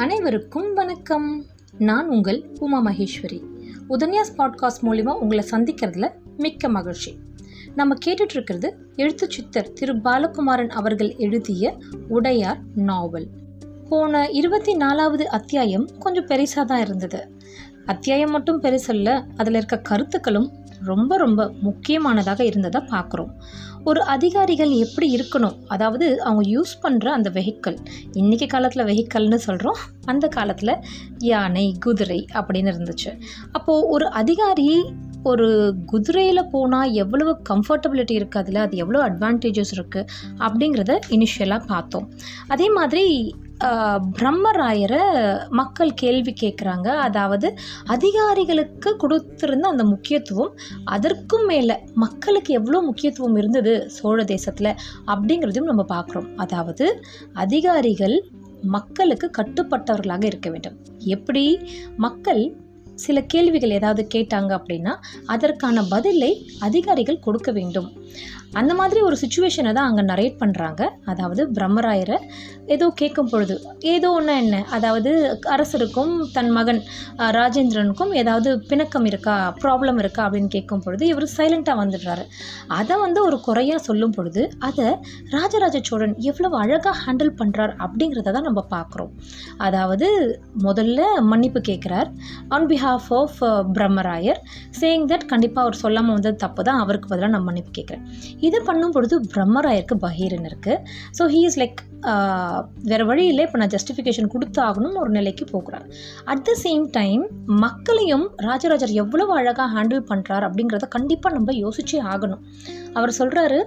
அனைவருக்கும் வணக்கம். நான் உங்கள் உமா மகேஸ்வரி. உதன்யாஸ் பாட்காஸ்ட் மூலிமா உங்களை சந்திக்கிறதுல மிக்க மகிழ்ச்சி. நம்ம கேட்டுட்ருக்கிறது எழுத்து சித்தர் திரு பாலகுமாரன் அவர்கள் எழுதிய உடையார் நாவல். போன இருபத்தி நாலாவது அத்தியாயம் கொஞ்சம் பெருசாக தான் இருந்தது. அத்தியாயம் மட்டும் பெருசல்ல அதில் இருக்க கருத்துக்களும் ரொம்ப ரொம்ப முக்கியமானதாக இருந்ததை பார்க்குறோம். ஒரு அதிகாரிகள் எப்படி இருக்கணும்? அதாவது அவங்க யூஸ் பண்ணுற அந்த வெஹிக்கிள். இன்றைக்கி காலத்தில் வெஹிக்கல்னு சொல்கிறோம் அந்த காலத்தில் யானை குதிரை அப்படின்னு இருந்துச்சு. அப்போது ஒரு அதிகாரி ஒரு குதிரையில் போனால் எவ்வளவு கம்ஃபர்டபிலிட்டி இருக்குது அதில் அது எவ்வளோ அட்வான்டேஜஸ் இருக்குது அப்படிங்கிறத இனிஷியலாக பார்த்தோம். அதே மாதிரி பிரம்மராயரை மக்கள் கேள்வி கேட்குறாங்க அதாவது அதிகாரிகளுக்கு கொடுத்துருந்த அந்த முக்கியத்துவம் அதற்கும் மேலே மக்களுக்கு எவ்வளோ முக்கியத்துவம் இருந்தது சோழ தேசத்தில் அப்படிங்கிறதையும் நம்ம பார்க்குறோம் அதாவது அதிகாரிகள் மக்களுக்கு கட்டுப்பட்டவர்களாக இருக்க வேண்டும். எப்படி? மக்கள் சில கேள்விகள் ஏதாவது கேட்டாங்க அப்படின்னா அதற்கான பதிலை அதிகாரிகள் கொடுக்க வேண்டும். அந்த மாதிரி ஒரு சுச்சுவேஷனை தான் அங்கே நரேட் பண்ணுறாங்க அதாவது பிரம்மராயரை ஏதோ கேட்கும் பொழுது ஏதோ ஒன்று என்ன? அதாவது அரசருக்கும் தன் மகன் ராஜேந்திரனுக்கும் ஏதாவது பிணக்கம் இருக்கா ப்ராப்ளம் இருக்கா அப்படின்னு கேட்கும் பொழுது இவர் சைலண்ட்டாக வந்துடுறாரு. அதை வந்து ஒரு குறையாக சொல்லும் பொழுது அதை ராஜராஜ சோழன் எவ்வளவு அழகாக ஹேண்டில் பண்ணுறார் அப்படிங்கிறத தான் நம்ம பார்க்குறோம். அதாவது முதல்ல மன்னிப்பு கேட்குறார் on behalf of Brahmarayar saying that கண்டிப்பாக அவர் சொல்லாமல் வந்தது தப்பு தான் அவருக்கு பதிலாக நான் மன்னிப்பு கேட்குறேன். இதை பண்ணும் பொழுது பிரம்மராயருக்கு பகீரன் இருக்குது ஸோ ஹீ இஸ் லைக் வேறு வழி இல்லை இப்போ நான் ஜஸ்டிஃபிகேஷன் கொடுத்தாகணும் ஒரு நிலைக்கு போகிறார். அட் த சேம் டைம் மக்களையும் ராஜராஜர் எவ்வளவு அழகாக ஹேண்டில் பண்ணுறார் அப்படிங்கிறத கண்டிப்பாக நம்ம யோசிச்சே ஆகணும். அவர் சொல்கிறாரு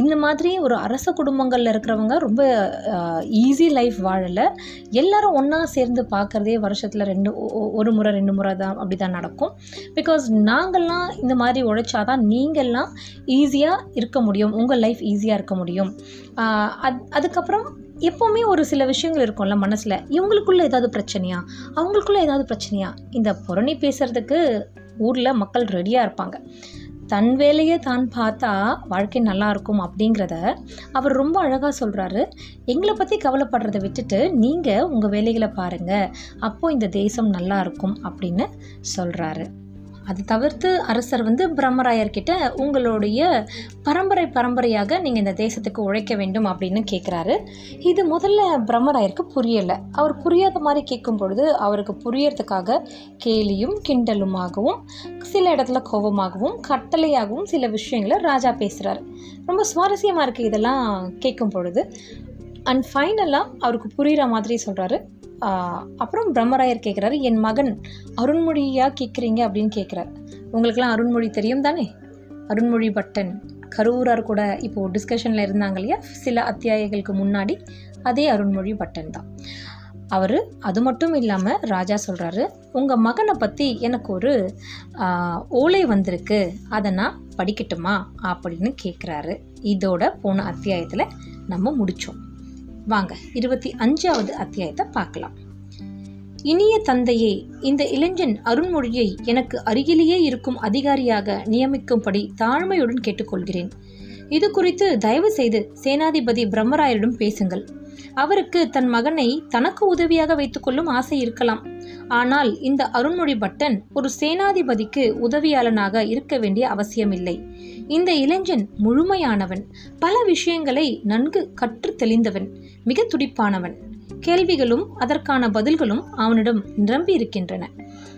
இந்த மாதிரி ஒரு அரச குடும்பங்களில் இருக்கிறவங்க ரொம்ப ஈஸி லைஃப் வாழலை. எல்லாரும் ஒன்றா சேர்ந்து பார்க்குறதே வருஷத்தில் ரெண்டு ஒரு முறை ரெண்டு முறை தான் அப்படி தான் நடக்கும். பிகாஸ் நாங்கள்லாம் இந்த மாதிரி உழைச்சாதான் நீங்கள்லாம் ஈஸியாக இருக்க முடியும் உங்கள் லைஃப் ஈஸியாக இருக்க முடியும். அது அதுக்கப்புறம் எப்போவுமே ஒரு சில விஷயங்கள் இருக்கும்ல மனசில் இவங்களுக்குள்ளே ஏதாவது பிரச்சனையா? அவங்களுக்குள்ளே ஏதாவது பிரச்சனையா? இந்த புரணி பேசுகிறதுக்கு ஊரில் மக்கள் ரெடியாக இருப்பாங்க. தன் வேலையை தான் பார்த்தா வாழ்க்கை நல்லா இருக்கும் அப்படிங்கிறத அவர் ரொம்ப அழகாக சொல்கிறாரு எங்களை பற்றி கவலைப்படுறதை விட்டுட்டு நீங்கள் உங்கள் வேலைகளை பாருங்கள் அப்போது இந்த தேசம் நல்லா இருக்கும் அப்படின்னு சொல்கிறாரு அது தவிர்த்து அரசர் வந்து பிரம்மராயர்கிட்ட உங்களுடைய பரம்பரை பரம்பரையாக நீங்கள் இந்த தேசத்துக்கு உழைக்க வேண்டும் அப்படின்னு கேட்குறாரு இது முதல்ல பிரம்மராயருக்கு புரியலை. அவர் புரியாத மாதிரி கேட்கும் பொழுது அவருக்கு புரியறதுக்காக கேலியும் கிண்டலுமாகவும் சில இடத்துல கோபமாகவும் கட்டளையாகவும் சில விஷயங்களை ராஜா பேசுகிறார் ரொம்ப சுவாரஸ்யமாக இருக்குது இதெல்லாம் கேட்கும் பொழுது. அண்ட் ஃபைனலாக அவருக்கு புரிகிற மாதிரி சொல்கிறாரு அப்புறம் பிரம்மராயர் கேட்குறாரு என் மகன் அருண்மொழியாக கேட்குறீங்க அப்படின்னு கேட்குறாரு உங்களுக்கெல்லாம் அருண்மொழி தெரியும் தானே? அருண்மொழி பட்டன் கரூரார் கூட இப்போது டிஸ்கஷனில் இருந்தாங்க இல்லையா? சில அத்தியாயங்களுக்கு முன்னாடி அதே அருண்மொழி பட்டன் தான். அவர் அது மட்டும் இல்லாமல் ராஜா சொல்கிறாரு உங்கள் மகனை பற்றி எனக்கு ஒரு ஓலை வந்திருக்கு. அதை நான் படிக்கட்டுமா? அப்படின்னு கேட்குறாரு இதோட போன அத்தியாயத்தில் நம்ம முடித்தோம் வாங்க இருபத்தி அஞ்சாவது அத்தியாயத்தை பார்க்கலாம். இனிய தந்தையே இந்த இளைஞன் அருண்மொழியை எனக்கு அருகிலேயே இருக்கும் அதிகாரியாக நியமிக்கும்படி தாழ்மையுடன் கேட்டுக்கொள்கிறேன். இது குறித்து தயவு செய்து சேனாதிபதி பிரம்மராயரிடம் பேசுங்கள். அவருக்கு தன் மகனை தனக்கு உதவியாக வைத்துக்கொள்ளும் ஆசை இருக்கலாம். ஆனால் இந்த அருண்மொழி பட்டன் ஒரு சேனாதிபதிக்கு உதவியாளனாக இருக்க வேண்டிய அவசியமில்லை. இந்த இளைஞன் முழுமையானவன். பல விஷயங்களை நன்கு கற்று தெளிந்தவன் மிக துடிப்பானவன். கேள்விகளும் அதற்கான பதில்களும் அவனிடம் நிரம்பி இருக்கின்றன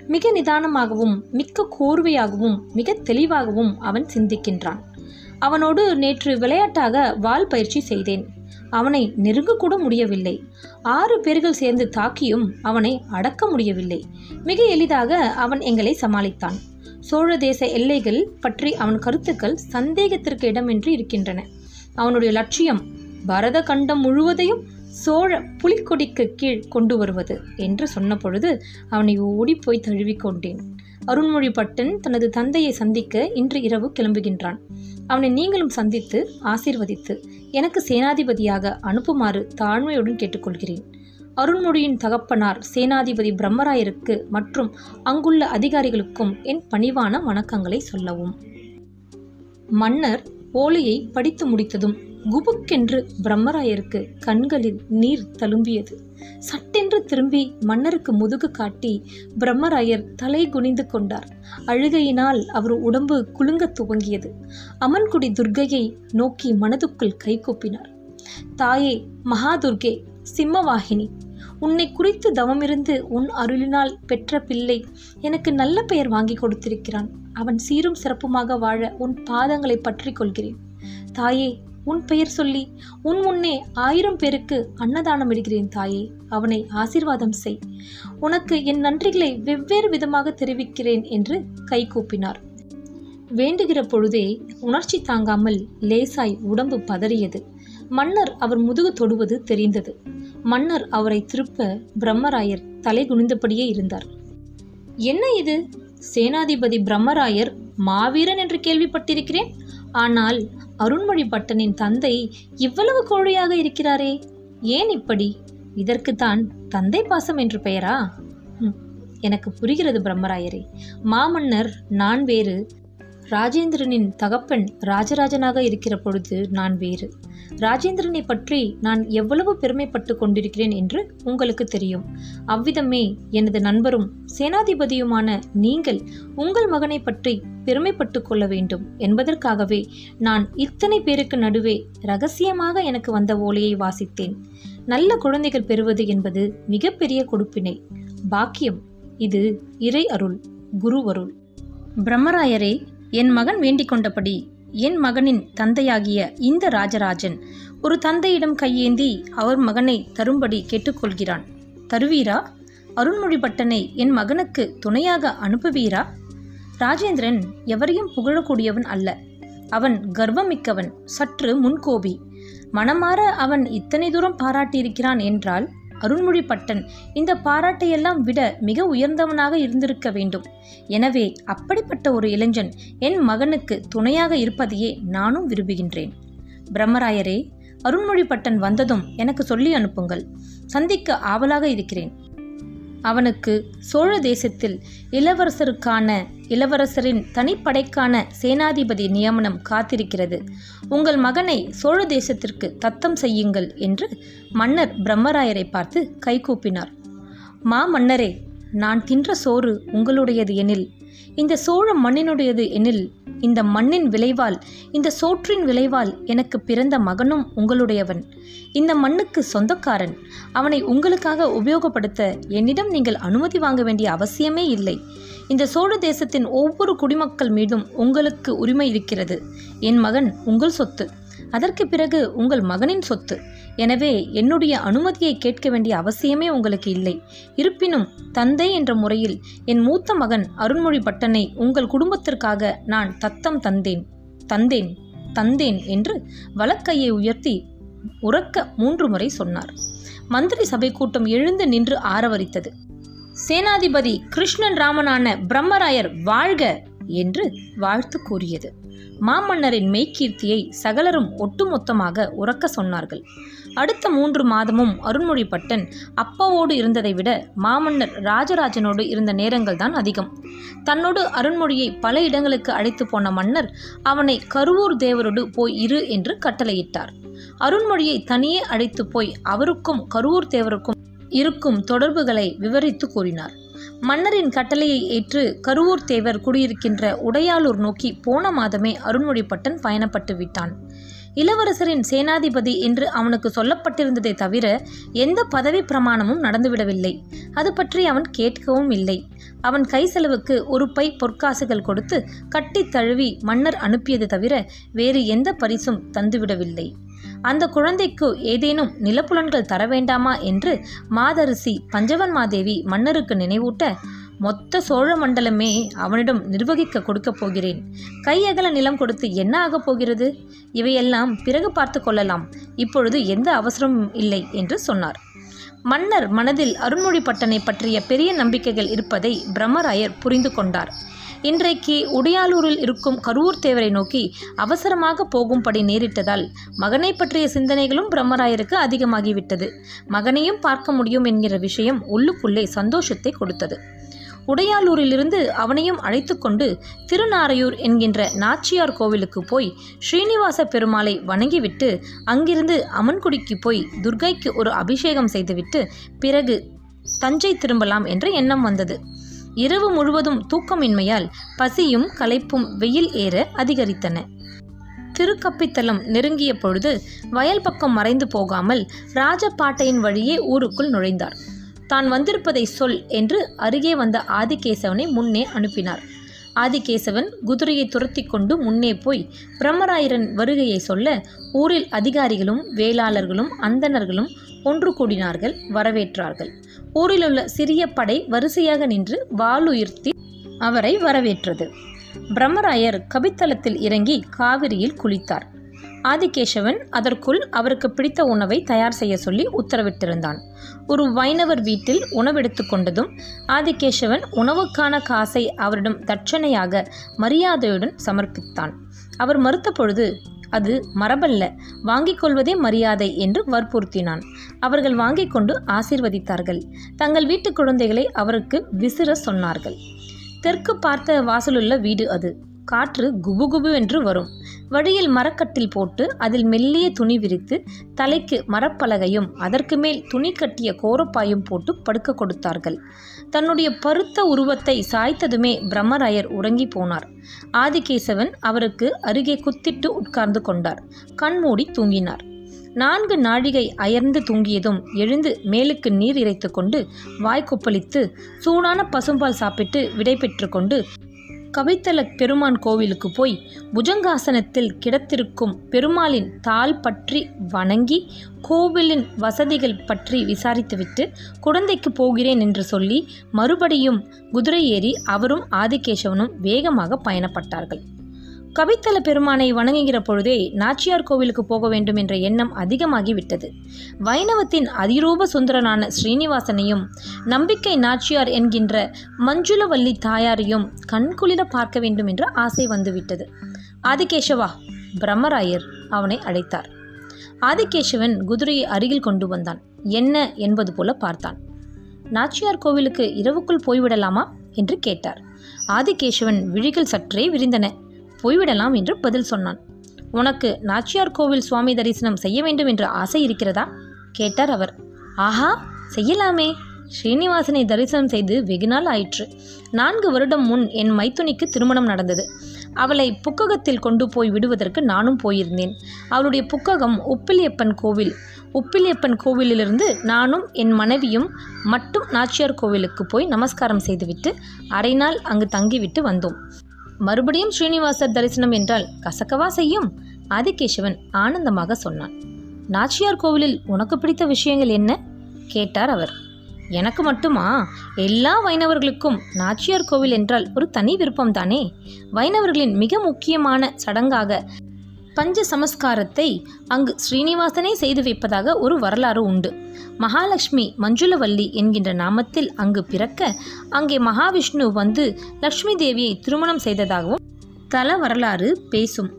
மிக நிதானமாகவும் மிக்க கோர்வையாகவும் மிக தெளிவாகவும் அவன் சிந்திக்கின்றான். அவனோடு நேற்று விளையாட்டாக வாள் பயிற்சி செய்தேன். அவனை நெருங்கக்கூட முடியவில்லை. ஆறு பேர்கள் சேர்ந்து தாக்கியும் அவனை அடக்க முடியவில்லை. மிக எளிதாக அவன் எங்களை சமாளித்தான். சோழ தேச எல்லைகள் பற்றி அவன் கருத்துக்கள் சந்தேகத்திற்கு இடமின்றி இருக்கின்றன. அவனுடைய லட்சியம் பரத கண்டம் முழுவதையும் சோழ புலிக்கொடிக்கு கீழ் கொண்டு வருவது என்று சொன்ன பொழுது அவனை ஓடிப்போய் தழுவிக்கொண்டேன் அருண்மொழி பட்டன் தனது தந்தையை சந்திக்க இன்று இரவு கிளம்புகின்றான். அவனை நீங்களும் சந்தித்து ஆசீர்வதித்து எனக்கு சேனாதிபதியாக அனுப்புமாறு தாழ்மையுடன் கேட்டுக்கொள்கிறேன். அருண்மொழியின் தகப்பனார் சேனாதிபதி பிரம்மராயருக்கு மற்றும் அங்குள்ள அதிகாரிகளுக்கும் என் பணிவான வணக்கங்களை சொல்லவும். மன்னர் ஓலையை படித்து முடித்ததும் குபுக்கென்று பிரம்மராயருக்கு கண்களில் நீர் தழும்பியது. சட்டென்று திரும்பி மன்னருக்கு முதுகு காட்டி பிரம்மராயர் தலை குனிந்து கொண்டார். அழுகையினால் அவர் உடம்பு குலுங்கத் துவங்கியது. அமன்குடி துர்க்கையை நோக்கி மனதுக்குள் கைகூப்பினார் தாயே மகாதுர்கே சிம்மவாகினி உன்னை குறித்து தவமிருந்து உன் அருளினால் பெற்ற பிள்ளை எனக்கு நல்ல பெயர் வாங்கி கொடுத்திருக்கிறான். அவன் சீரும் சிறப்புமாக வாழ உன் பாதங்களை பற்றி கொள்கிறேன் தாயே உன் பெயர் சொல்லி உன் முன்னே ஆயிரம் பேருக்கு அன்னதானம் இடுகிறேன் தாயே. அவனை ஆசீர்வாதம் செய். உனக்கு என் நன்றிகளை வெவ்வேறு விதமாக தெரிவிக்கிறேன் என்று கை கூப்பினார். வேண்டுகிற பொழுதே உணர்ச்சி தாங்காமல் லேசாய் உடம்பு பதறியது. மன்னர் அவர் முதுகு தொடுவது தெரிந்தது. மன்னர் அவரை திருப்ப பிரம்மராயர் தலை குனிந்தபடியே இருந்தார். என்ன இது? சேனாதிபதி பிரம்மராயர் மாவீரன் என்று கேள்விப்பட்டிருக்கிறேன். ஆனால் அருண்மொழி பட்டனின் தந்தை இவ்வளவு கோழையாக இருக்கிறாரே. ஏன் இப்படி? இதற்குத்தான் தந்தை பாசம் என்று பெயரா? எனக்கு புரிகிறது பிரம்மராயரே. மாமன்னர் நான் வேறு. ராஜேந்திரனின் தகப்பன் ராஜராஜனாக இருக்கிற பொழுது நான் வேறு. ராஜேந்திரனை பற்றி நான் எவ்வளவு பெருமைப்பட்டு கொண்டிருக்கிறேன் என்று உங்களுக்கு தெரியும். அவ்விதமே எனது நண்பரும் சேனாதிபதியுமான நீங்கள் உங்கள் மகனை பற்றி பெருமைப்பட்டு கொள்ள வேண்டும் என்பதற்காகவே நான் இத்தனை பேருக்கு நடுவே ரகசியமாக எனக்கு வந்த ஓலையை வாசித்தேன். நல்ல குழந்தைகள் பெறுவது என்பது மிகப்பெரிய கொடுப்பினை. பாக்கியம் இது இறை அருள் குரு அருள். பிரம்மராயரே என் மகன் வேண்டிக் கொண்டபடி என் மகனின் தந்தையாகிய இந்த ராஜராஜன் ஒரு தந்தையிடம் கையேந்தி அவர் மகனை தரும்படி கேட்டுக்கொள்கிறான். தருவீரா அருள்மொழிபட்டனை என் மகனுக்கு துணையாக அனுப்புவீரா? ராஜேந்திரன் எவரையும் புகழக்கூடியவன் அல்ல. அவன் கர்வமிக்கவன் சற்று முன்கோபி. மனமாற அவன் இத்தனை தூரம் பாராட்டியிருக்கிறான் என்றால் அருண்மொழி பட்டன் இந்த பாராட்டையெல்லாம் விட மிக உயர்ந்தவனாக இருந்திருக்க வேண்டும். எனவே அப்படிப்பட்ட ஒரு இளைஞன் என் மகனுக்கு துணையாக இருப்பதையே நானும் விரும்புகின்றேன். பிரம்மராயரே அருண்மொழி பட்டன் வந்ததும் எனக்கு சொல்லி அனுப்புங்கள். சந்திக்க ஆவலாக இருக்கிறேன். அவனுக்கு சோழ தேசத்தில் இளவரசருக்கான இளவரசரின் தனிப்படைக்கான சேனாதிபதி நியமனம் காத்திருக்கிறது. உங்கள் மகனை சோழ தேசத்திற்கு தத்தம் செய்யுங்கள் என்று மன்னர் பிரம்மராயரை பார்த்து கைகூப்பினார். மா மன்னரே நான் தின்ற சோறு உங்களுடையது எனில் இந்த சோழ மண்ணினுடையது எனில் இந்த மண்ணின் விளைவால் இந்த சோற்றின் விளைவால் எனக்கு பிறந்த மகனும் உங்களுடையவன். இந்த மண்ணுக்கு சொந்தக்காரன். அவனை உங்களுக்காக உபயோகப்படுத்த என்னிடம் நீங்கள் அனுமதி வாங்க வேண்டிய அவசியமே இல்லை. இந்த சோழ தேசத்தின் ஒவ்வொரு குடிமக்கள் மீதும் உங்களுக்கு உரிமை இருக்கிறது. என் மகன் உங்கள் சொத்து. அதற்கு பிறகு உங்கள் மகனின் சொத்து. எனவே என்னுடைய அனுமதியை கேட்க வேண்டிய அவசியமே உங்களுக்கு இல்லை. இருப்பினும் தந்தை என்ற முறையில் என் மூத்த மகன் அருண்மொழி பட்டனை உங்கள் குடும்பத்திற்காக நான் தத்தம் தந்தேன். தந்தேன் தந்தேன் என்று வலக்கையை உயர்த்தி உறக்க மூன்று முறை சொன்னார். மந்திரி சபை கூட்டம் எழுந்து நின்று ஆரவரித்தது. சேனாதிபதி கிருஷ்ணன் ராமனான பிரம்மராயர் வாழ்க! என்று வாழ்த்து கூறியது. மாமன்னரின் மெய்க்கீர்த்தியை சகலரும் ஒட்டுமொத்தமாக உறக்க சொன்னார்கள். அடுத்த மூன்று மாதமும் அருண்மொழி பட்டன் அப்பாவோடு இருந்ததை விட மாமன்னர் ராஜராஜனோடு இருந்த நேரங்கள் தான் அதிகம். தன்னோடு அருண்மொழியை பல இடங்களுக்கு அழைத்து போன மன்னர் அவனை கருவூர் தேவரோடு போய் இரு என்று கட்டளையிட்டார். அருண்மொழியை தனியே அழைத்து போய் அவருக்கும் கருவூர் தேவருக்கும் இருக்கும் தொடர்புகளை விவரித்து கூறினார். மன்னரின் கட்டளையை ஏற்று கருவூர் தேவர் குடியிருக்கின்ற உடையாளூர் நோக்கி போன மாதமே அருண்மொழிப்பட்டன் பயணப்பட்டு விட்டான். இளவரசரின் சேனாதிபதி என்று அவனுக்கு சொல்லப்பட்டிருந்ததை தவிர எந்த பதவி பிரமாணமும் நடந்துவிடவில்லை. அது பற்றி அவன் கேட்கவும் இல்லை. அவன் கை செலவுக்கு ஒரு பை பொற்காசுகள் கொடுத்து கட்டித் தழுவி மன்னர் அனுப்பியது தவிர வேறு எந்த பரிசும் தந்துவிடவில்லை. அந்த குழந்தைக்கு ஏதேனும் நிலப்புலன்கள் தர வேண்டாமா என்று மாதரிசி பஞ்சவன் மாதேவி மன்னருக்கு நினைவூட்ட மொத்த சோழ மண்டலமே அவனிடம் நிர்வகிக்க கொடுக்கப் போகிறேன். கையகல நிலம் கொடுத்து என்ன ஆகப் போகிறது? இவையெல்லாம் பிறகு பார்த்து கொள்ளலாம். இப்பொழுது எந்த அவசரமும் இல்லை என்று சொன்னார். மன்னர் மனதில் அருண்மொழி பட்டனை பற்றிய பெரிய நம்பிக்கைகள் இருப்பதை பிரம்மராயர் புரிந்து கொண்டார். இன்றைக்கு உடையாலூரில் இருக்கும் கரூர் தேவரை நோக்கி அவசரமாக போகும்படி நேரிட்டதால் மகனை பற்றிய சிந்தனைகளும் பிரம்மராயருக்கு அதிகமாகிவிட்டது. மகனையும் பார்க்க முடியும் என்கிற விஷயம் உள்ளுக்குள்ளே சந்தோஷத்தை கொடுத்தது. உடையாலூரிலிருந்து அவனையும் அழைத்து கொண்டு திருநாரையூர் என்கின்ற நாச்சியார் கோவிலுக்கு போய் ஸ்ரீனிவாச பெருமாளை வணங்கிவிட்டு அங்கிருந்து அமன்குடிக்கு போய் துர்கைக்கு ஒரு அபிஷேகம் செய்துவிட்டு பிறகு தஞ்சை திரும்பலாம் என்ற எண்ணம் வந்தது. இரவு முழுவதும் தூக்கமின்மையால் பசியும் களைப்பும் வெயில் ஏற அதிகரித்தன. திருக்கப்பித்தலம் நெருங்கிய பொழுது வயல் பக்கம் மறைந்து போகாமல் ராஜபாட்டையின் வழியே ஊருக்குள் நுழைந்தார். தான் வந்திருப்பதை சொல் என்று அருகே வந்த ஆதிகேசவனை முன்னே அனுப்பினார். ஆதிகேசவன் குதிரையை துரத்தி கொண்டு முன்னே போய் பிரம்மராயரன் வருகையை சொல்ல ஊரில் அதிகாரிகளும் வேளாளர்களும் அந்தணர்களும் ஒன்று கூடினார்கள் வரவேற்றார்கள். ஊரிலுள்ள சிறிய படை வரிசையாக நின்று வாளுயர்த்தி அவரை வரவேற்றது. பிரம்மராயர் கபித்தலத்தில் இறங்கி காவிரியில் குளித்தார். ஆதிகேசவன் அதற்குள் அவருக்கு பிடித்த உணவை தயார் செய்ய சொல்லி உத்தரவிட்டிருந்தான். ஒரு வைணவர் வீட்டில் உணவெடுத்து கொண்டதும் ஆதிகேசவன் உணவுக்கான காசை அவரிடம் தட்சணையாக மரியாதையுடன் சமர்ப்பித்தான். அவர் மறுத்த பொழுது அது மரபல்ல. வாங்கிக் கொள்வதே மரியாதை என்று வற்புறுத்தினான். அவர்கள் வாங்கிக் கொண்டு ஆசீர்வதித்தார்கள். தங்கள் வீட்டு குழந்தைகளை அவருக்கு விசிற சொன்னார்கள். தெற்கு பார்த்த வாசலுள்ள வீடு அது. காற்று குபுகுபு என்று வரும். வழியில் மரக்கட்டில் போட்டு அதில் மெல்லிய துணி விரித்து தலைக்கு மரப்பலகையும் அதற்கு மேல் துணி கட்டிய கோரப்பாயும் போட்டு படுக்க கொடுத்தார்கள். தன்னுடைய பருத்த உருவத்தை சாய்த்ததுமே பிரம்மராயர் உறங்கி போனார். ஆதிகேசவன் அவருக்கு அருகே குத்திட்டு உட்கார்ந்து கொண்டார். கண்மூடி தூங்கினார். நான்கு நாழிகை அயர்ந்து தூங்கியதும் எழுந்து மேலுக்கு நீர் இறைத்து கொண்டு வாய் கொப்பளித்து சூடான பசும்பால் சாப்பிட்டு விடை பெற்று கொண்டு கவித்தல பெருமான் கோவிலுக்கு போய் புஜங்காசனத்தில் கிடத்திருக்கும் பெருமாளின் தாள் பற்றி வணங்கி கோவிலின் வசதிகள் பற்றி விசாரித்துவிட்டு குழந்தைக்கு போகிறேன் என்று சொல்லி மறுபடியும் குதிரை ஏறி அவரும் ஆதிகேசவனும் வேகமாக பயணப்பட்டார்கள். கவித்தல பெருமானை வணங்குகிற பொழுதே நாச்சியார் கோவிலுக்கு போக வேண்டும் என்ற எண்ணம் அதிகமாகிவிட்டது. வைணவத்தின் அதிரூப சுந்தரனான ஸ்ரீனிவாசனையும் நம்பிக்கை நாச்சியார் என்கின்ற மஞ்சுளவல்லி தாயாரையும் கண்குளிர பார்க்க வேண்டும் என்ற ஆசை வந்துவிட்டது. ஆதிகேசவா பிரம்மராயர் அவனை அழைத்தார். ஆதிகேசவன் குதிரையை அருகில் கொண்டு வந்தான். என்ன என்பது போல பார்த்தான். நாச்சியார் கோவிலுக்கு இரவுக்குள் போய்விடலாமா? என்று கேட்டார். ஆதிகேசவன் விழிகள் சற்றே விரிந்தன. போய்விடலாம் என்று பதில் சொன்னான். உனக்கு நாச்சியார் கோவில் சுவாமி தரிசனம் செய்ய வேண்டும் என்று ஆசை இருக்கிறதா? கேட்டார் அவர். ஆஹா செய்யலாமே. ஸ்ரீனிவாசனை தரிசனம் செய்து வெகுநாள் ஆயிற்று. நான்கு வருடம் முன் என் மைத்துனிக்கு திருமணம் நடந்தது. அவளை புக்ககத்தில் கொண்டு போய் விடுவதற்கு நானும் போயிருந்தேன். அவளுடைய புக்ககம் உப்பிலியப்பன் கோவில். உப்பிலியப்பன் கோவிலிலிருந்து நானும் என் மனைவியும் மட்டும் நாச்சியார் கோவிலுக்கு போய் நமஸ்காரம் செய்துவிட்டு அரை நாள் அங்கு தங்கிவிட்டு வந்தோம். மறுபடியும் ஸ்ரீனிவாசர் தரிசனம் என்றால் கசக்கவா செய்யும்? ஆதிகேசவன் ஆனந்தமாக சொன்னான். நாச்சியார் கோவிலில் உனக்கு பிடித்த விஷயங்கள் என்ன? கேட்டார் அவர். எனக்கு மட்டுமா? எல்லா வைணவர்களுக்கும் நாச்சியார் கோவில் என்றால் ஒரு தனி விருப்பம் தானே வைணவர்களின் மிக முக்கியமான சடங்காக பஞ்ச சமஸ்காரத்தை அங்கு ஸ்ரீனிவாசனே செய்து வைப்பதாக ஒரு வரலாறு உண்டு. மகாலட்சுமி மஞ்சுளவல்லி என்கின்ற நாமத்தில் அங்கு பிறக்க அங்கே மகாவிஷ்ணு வந்து லக்ஷ்மி தேவியை திருமணம் செய்ததாகவும் தல வரலாறு பேசும்.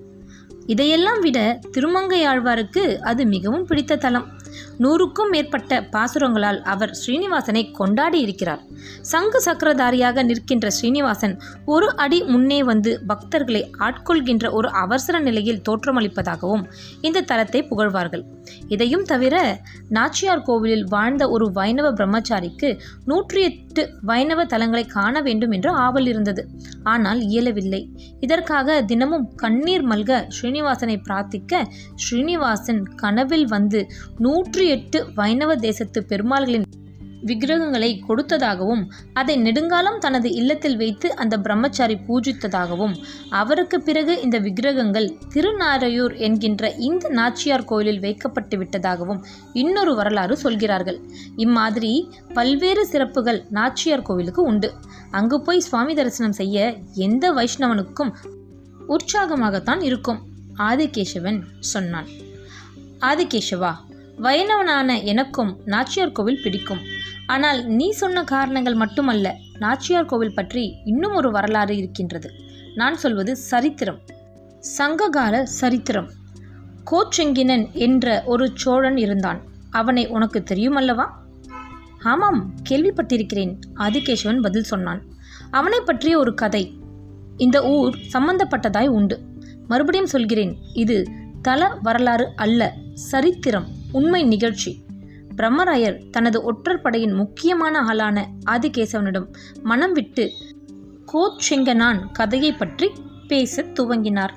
இதையெல்லாம் விட திருமங்கையாழ்வாருக்கு அது மிகவும் பிடித்த தலம். நூறுக்கும் மேற்பட்ட பாசுரங்களால் அவர் ஸ்ரீனிவாசனை கொண்டாடி இருக்கிறார். சங்கு சக்கரதாரியாக நிற்கின்ற ஸ்ரீனிவாசன் ஒரு அடி முன்னே வந்து பக்தர்களை ஆட்கொள்கின்ற ஒரு அவசர நிலையில் தோற்றமளிப்பதாகவும் இந்த தலத்தை புகழ்வார்கள். இதையும் தவிர நாச்சியார் கோவிலில் வாழ்ந்த ஒரு வைணவ பிரம்மச்சாரிக்கு நூற்றி எட்டு வைணவ தலங்களை காண வேண்டும் என்று ஆவல் இருந்தது. ஆனால் இயலவில்லை. இதற்காக தினமும் கண்ணீர் மல்க ஸ்ரீனிவாசனை பிரார்த்திக்க ஸ்ரீனிவாசன் கனவில் வந்து நூற்றி எட்டு வைணவ தேசத்து பெருமாள்களின் விக்கிரகங்களை கொடுத்ததாகவும் அதை நெடுங்காலம் தனது இல்லத்தில் வைத்து அந்த பிரம்மச்சாரி பூஜித்ததாகவும் அவருக்கு பிறகு இந்த விக்கிரகங்கள் திருநாரையூர் என்கின்ற இந்த நாச்சியார் கோயிலில் வைக்கப்பட்டு விட்டதாகவும் இன்னொரு வரலாறு சொல்கிறார்கள். இம்மாதிரி பல்வேறு சிறப்புகள் நாச்சியார் கோவிலுக்கு உண்டு. அங்கு போய் சுவாமி தரிசனம் செய்ய எந்த வைஷ்ணவனுக்கும் உற்சாகமாகத்தான் இருக்கும் ஆதிகேசவன் சொன்னான். ஆதிகேசவா? வைணவனான எனக்கும் நாச்சியார் கோவில் பிடிக்கும். ஆனால் நீ சொன்ன காரணங்கள் மட்டுமல்ல நாச்சியார் கோவில் பற்றி இன்னும் ஒரு வரலாறு இருக்கின்றது. நான் சொல்வது சரித்திரம். சங்ககால சரித்திரம். கோச்செங்கினன் என்ற ஒரு சோழன் இருந்தான். அவனை உனக்கு தெரியுமல்லவா? ஆமாம் கேள்விப்பட்டிருக்கிறேன் ஆதிகேசவன் பதில் சொன்னான். அவனை பற்றிய ஒரு கதை. இந்த ஊர் சம்பந்தப்பட்டதாய் உண்டு. மறுபடியும் சொல்கிறேன் இது தல வரலாறு அல்ல சரித்திரம் உண்மை நிகழ்ச்சி. பிரம்மராயர் தனது ஒற்றற்படையின் முக்கியமான ஆளான ஆதிகேசவனிடம் மனம் விட்டு கோச்செங்கனான் கதையை பற்றி பேசத் துவங்கினார்.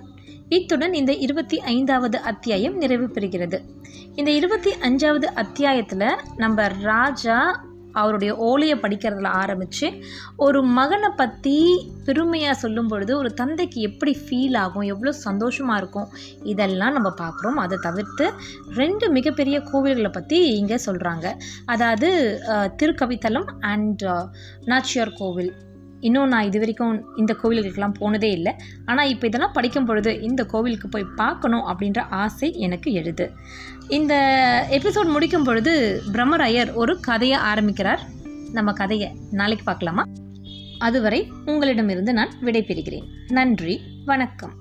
இத்துடன் இந்த இருபத்தி ஐந்தாவது அத்தியாயம் நிறைவு பெறுகிறது. இந்த இருபத்தி அஞ்சாவது அத்தியாயத்தில் நம்ம ராஜா அவருடைய ஓலையை படிக்கிறதுல ஆரம்பித்து ஒரு மகனை பற்றி பெருமையாக சொல்லும் பொழுது ஒரு தந்தைக்கு எப்படி ஃபீல் ஆகும் எவ்வளோ சந்தோஷமாக இருக்கும் இதெல்லாம் நம்ம பார்க்குறோம். அதை தவிர்த்து ரெண்டு மிகப்பெரிய கோவில்களை பற்றி இங்கே சொல்கிறாங்க அதாவது திருக்கவித்தலம் அண்ட் நாச்சியார் கோவில். இன்னும் நான் இது வரைக்கும் இந்த கோவில்களுக்கெல்லாம் போனதே இல்லை. ஆனால் இப்போ இதெல்லாம் படிக்கும் பொழுது இந்த கோவிலுக்கு போய் பார்க்கணும் அப்படின்ற ஆசை எனக்கு எழுது. இந்த எபிசோட் முடிக்கும் பொழுது பிரம்மராயர் ஒரு கதையை ஆரம்பிக்கிறார். நம்ம கதையை நாளைக்கு பார்க்கலாமா? அதுவரை உங்களிடமிருந்து நான் விடைபெறுகிறேன். நன்றி வணக்கம்.